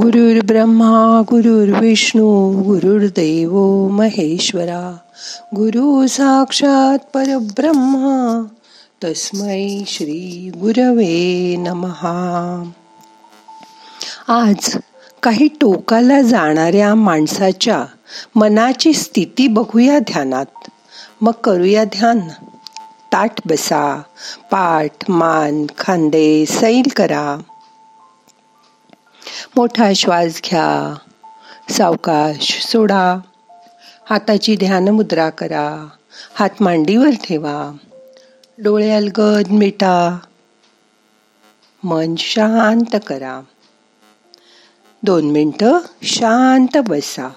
गुरुर् ब्रह्मा गुरुर्विष्णू गुरुर्देव महेश्वरा गुरु साक्षात परब्रह्मा तस्मै श्री गुरवे नमहा आज काही टोकाला जाणाऱ्या माणसाच्या मनाची स्थिती बघूया ध्यानात. मग करूया ध्यान. ताट बसा पाठ मान खांदे सैल करा. मोठा श्वास घ्या. सावकाश सोडा. हाताची ध्यान मुद्रा करा. हात मांडीवर ठेवा. डोळे अलगद मिटा. मन शांत करा. दोन मिनटं शांत बसा.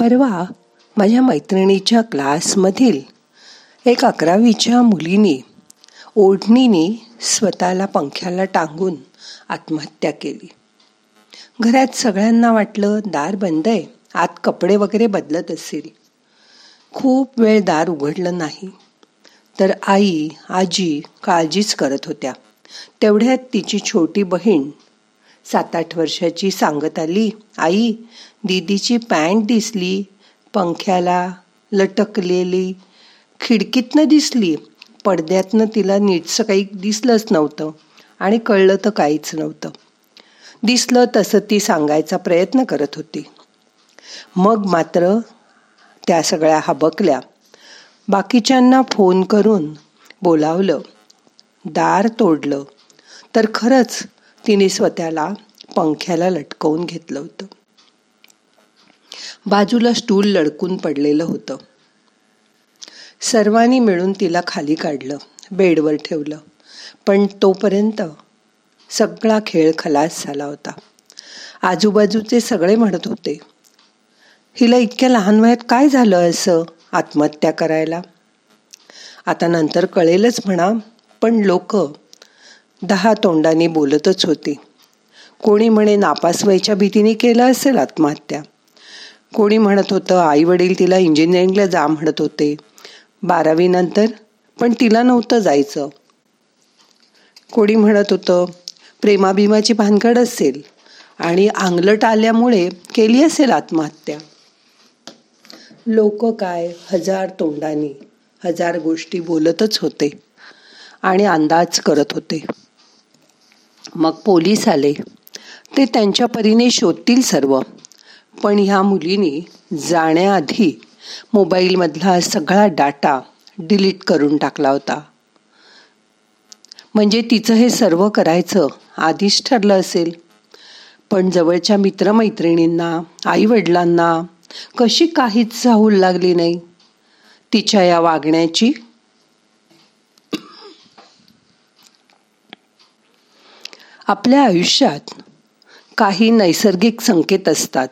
परवा माझ्या मैत्रिणीच्या क्लासमधील एक अकरावीच्या मुलीनी ओढणीनी स्वतःला पंख्याला टांगून आत्महत्या केली. घरात सगळ्यांना वाटलं दार बंद आहे आत कपडे वगैरे बदलत असेल खूप वेळ दार उघडलं नाही. तर आई आजी काळजीच करत होत्या. तेवढ्यात तिची छोटी बहीण सात आठ वर्षाची सांगत आली आई दीदीची पॅन्ट दिसली पंख्याला लटकलेली खिडकीतनं दिसली पडद्यातनं तिला नीटसं काही दिसलंच नव्हतं आणि कळलं तर काहीच नव्हतं. दिसलं तसं ती सांगायचा प्रयत्न करत होती. मग मात्र त्या सगळ्या हबकल्या. बाकीच्यांना फोन करून बोलावलं. दार तोडलं. तर खरंच तिने स्वतःला पंख्याला लटकवून घेतलं होतं. बाजूला स्टूल लडकून पडलेलं होतं. सर्वांनी मिळून तिला खाली काढलं बेडवर ठेवलं. पण तोपर्यंत सगळा खेळ खलास झाला होता. आजूबाजूचे सगळे म्हणत होते हिला इतक्या लहान वयात काय झालं असं आत्महत्या करायला? आता नंतर कळेलच म्हणा पण लोक दहा तोंडांनी बोलतच होती. कोणी म्हणे नापास व्हायच्या भीतीने केलं असेल आत्महत्या. कोणी म्हणत होतं आई वडील तिला इंजिनिअरिंगला जा म्हणत होते. बारावीनंतर पण तिला नव्हतं जायचं. कोणी म्हणत होतं प्रेमाभिमाची भानगड असेल आणि आंगलट आल्यामुळे केली असेल आत्महत्या. लोक काय हजार तोंडाने हजार गोष्टी बोलतच होते आणि अंदाज करत होते. मग पोलीस आले. ते त्यांच्या परीने शोधतील सर्व. पण ह्या मुलीने जाण्याआधी मोबाईलमधला सगळा डाटा डिलीट करून टाकला होता. म्हणजे तिचं हे सर्व करायचं आधीच ठरलं असेल. पण जवळच्या मित्रमैत्रिणींना आईवडिलांना कशी काहीच चाहूल लागली नाही. तिच्या या वागण्याची आपल्या आयुष्यात काही नैसर्गिक संकेत असतात.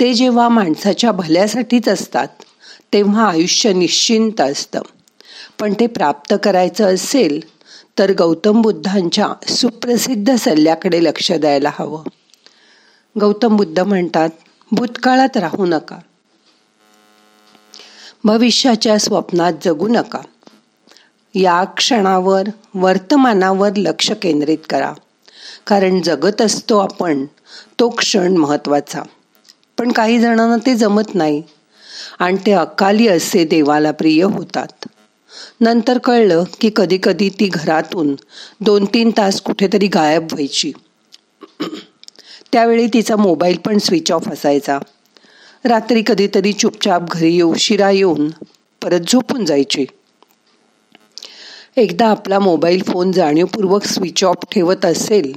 ते जेव्हा माणसाच्या भल्यासाठीच असतात तेव्हा आयुष्य निश्चिंत असतं. पण ते प्राप्त करायचं असेल तर गौतम बुद्धांच्या सुप्रसिद्ध सल्ल्याकडे लक्ष द्यायला हवं. गौतम बुद्ध म्हणतात भूतकाळात राहू नका. भविष्याच्या स्वप्नात जगू नका. या क्षणावर वर्तमानावर लक्ष केंद्रित करा. कारण जगत असतो आपण तो क्षण महत्त्वाचा पण काही जणांना ते जमत नाही. आणि ते अकाली असे देवाला प्रिय होतात. नंतर कळलं की कधी कधी ती घरातून दोन तीन तास कुठेतरी गायब व्हायची. त्यावेळी तिचा मोबाईल पण स्विच ऑफ असायचा. रात्री कधीतरी चुपचाप घरी उशिरा शिरा येऊन परत झोपून जायची. एकदा आपला मोबाईल फोन जाणीवपूर्वक स्विच ऑफ ठेवत असेल.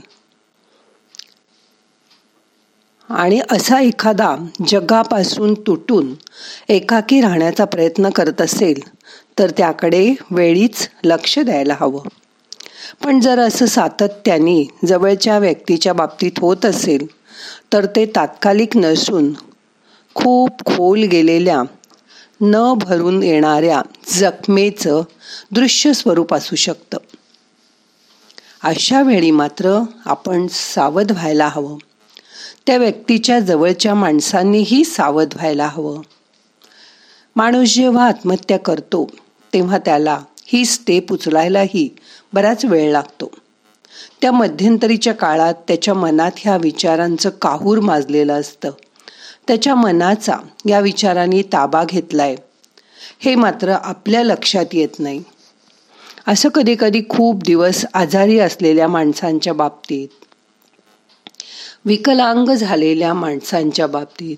आणि असा एखादा जगापासून तुटून एकाकी राहण्याचा प्रयत्न करत असेल तर त्याकडे वेळीच लक्ष द्यायला हवं. पण जर असं सातत्याने जवळच्या व्यक्तीच्या बाबतीत होत असेल तर ते तात्कालिक नसून खूप खोल गेलेल्या न भरून येणाऱ्या जखमेचं दृश्य स्वरूप असू शकतं. अशा वेळी मात्र आपण सावध व्हायला हवं. त्या व्यक्तीच्या जवळच्या माणसांनीही सावध व्हायला हवं. माणूस जेव्हा आत्महत्या करतो तेव्हा त्याला ही स्टेप उचलायलाही बराच वेळ लागतो. त्या मध्यंतरीच्या काळात त्याच्या मनात ह्या विचारांचं काहूर माजलेलं असतं. त्याच्या मनाचा या विचारांनी ताबा घेतलाय. हे मात्र आपल्या लक्षात येत नाही. असं कधी कधी खूप दिवस आजारी असलेल्या माणसांच्या बाबतीत. विकलांग झालेल्या माणसांच्या बाबतीत.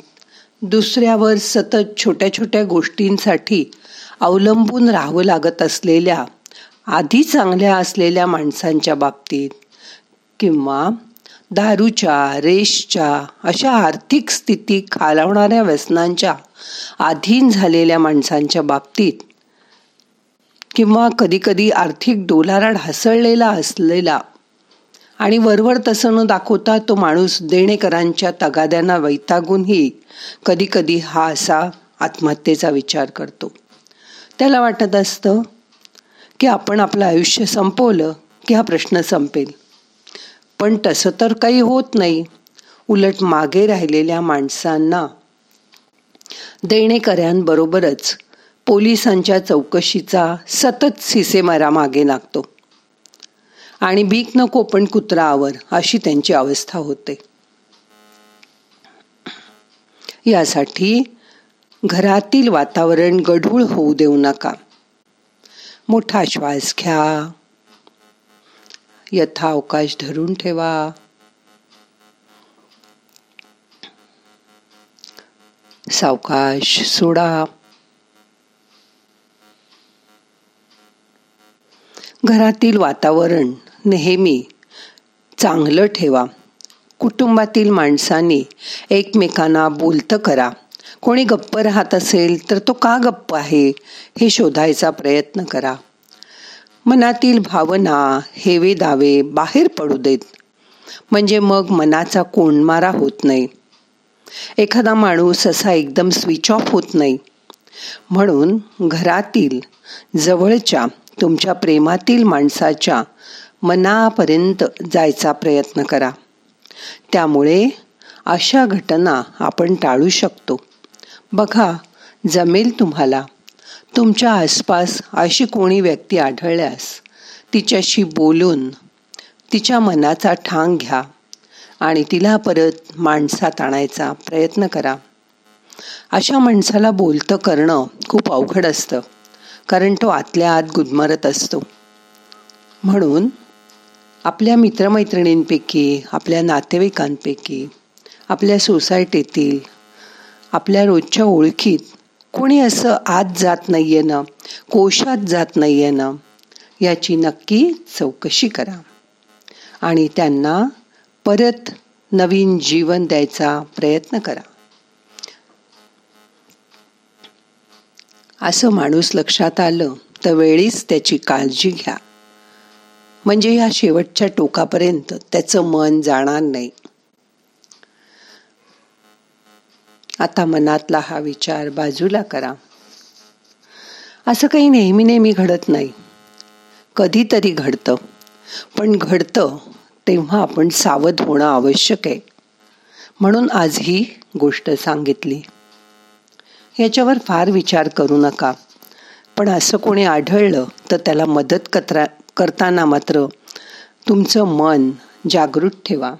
दुसऱ्यावर सतत छोट्या छोट्या गोष्टींसाठी अवलंबून राहावं लागत असलेल्या आधी चांगल्या असलेल्या माणसांच्या बाबतीत किंवा दारूच्या रेशच्या अशा आर्थिक स्थिती खालावणाऱ्या व्यसनांच्या अधीन झालेल्या माणसांच्या बाबतीत किंवा कधीकधी आर्थिक डोलारा ढासळलेला असलेला आणि वरवर तसं न दाखवता तो माणूस देणेकरांच्या तगाद्यांना वैतागूनही कधीकधी हा असा आत्महत्येचा विचार करतो. त्याला वाटत असतं की आपण आपलं आयुष्य संपवलं की हा प्रश्न संपेल. पण तसं तर काही होत नाही. उलट मागे राहिलेल्या माणसांना. देणेकऱ्यांबरोबरच पोलिसांच्या चौकशीचा सतत सिसेमारा मागे लागतो आणि भीक नको पण कुत्रावर अशी त्यांची अवस्था होते. यासाठी घरातील वातावरण गढूळ होऊ देऊ नका. मोठा श्वास घ्या. यथावकाश धरून ठेवा. सावकाश सोडा. घरातील वातावरण नेहमी चांगलं ठेवा. कुटुंबातील माणसांनी एकमेकांना बोलतं करा. कोणी गप्प राहत असेल तर तो का गप्प आहे हे शोधायचा प्रयत्न करा. मनातील भावना हेवे दावे बाहेर पडू देत. म्हणजे मग मनाचा कोंडमारा होत नाही. एखादा माणूस असा एकदम स्विच ऑफ होत नाही. म्हणून घरातील जवळच्या तुमच्या प्रेमातील माणसाच्या मनापर्यंत जायचा प्रयत्न करा. त्यामुळे अशा घटना आपण टाळू शकतो. बघा जमेल तुम्हाला. तुमच्या आसपास अशी कोणी व्यक्ती आढळल्यास तिच्याशी बोलून तिच्या मनाचा ठांग घ्या आणि तिला परत माणसात आणायचा प्रयत्न करा. अशा माणसाला बोलतं करणं खूप अवघड असतं कारण तो आतल्या आत गुदमरत असतो. म्हणून आपल्या मित्रमैत्रिणींपैकी आपल्या नातेवाईकांपैकी आपल्या सोसायटीतील आपल्या रोजच्या ओळखीत कोणी असं आत जात नाहीये ना कोशात जात नाहीये ना याची नक्की चौकशी करा. आणि त्यांना परत नवीन जीवन द्यायचा प्रयत्न करा. असं माणूस लक्षात आलं तर वेळीच त्याची काळजी घ्या. म्हणजे या शेवटच्या टोकापर्यंत त्याचं मन जाणार नाही. आता मनातला हा विचार बाजूला करा. असं काही नेहमी नेहमी घडत नाही. कधीतरी घडतं. पण घडतं तेव्हा आपण सावध होणं आवश्यक आहे. म्हणून आज ही गोष्ट सांगितली. याच्यावर फार विचार करू नका. पण असं कोणी आढळलं तर त्याला मदत कत्रा करताना मात्र तुमचं मन जागृत ठेवा.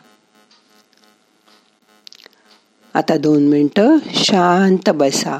आता दोन मिनटं शांत बसा.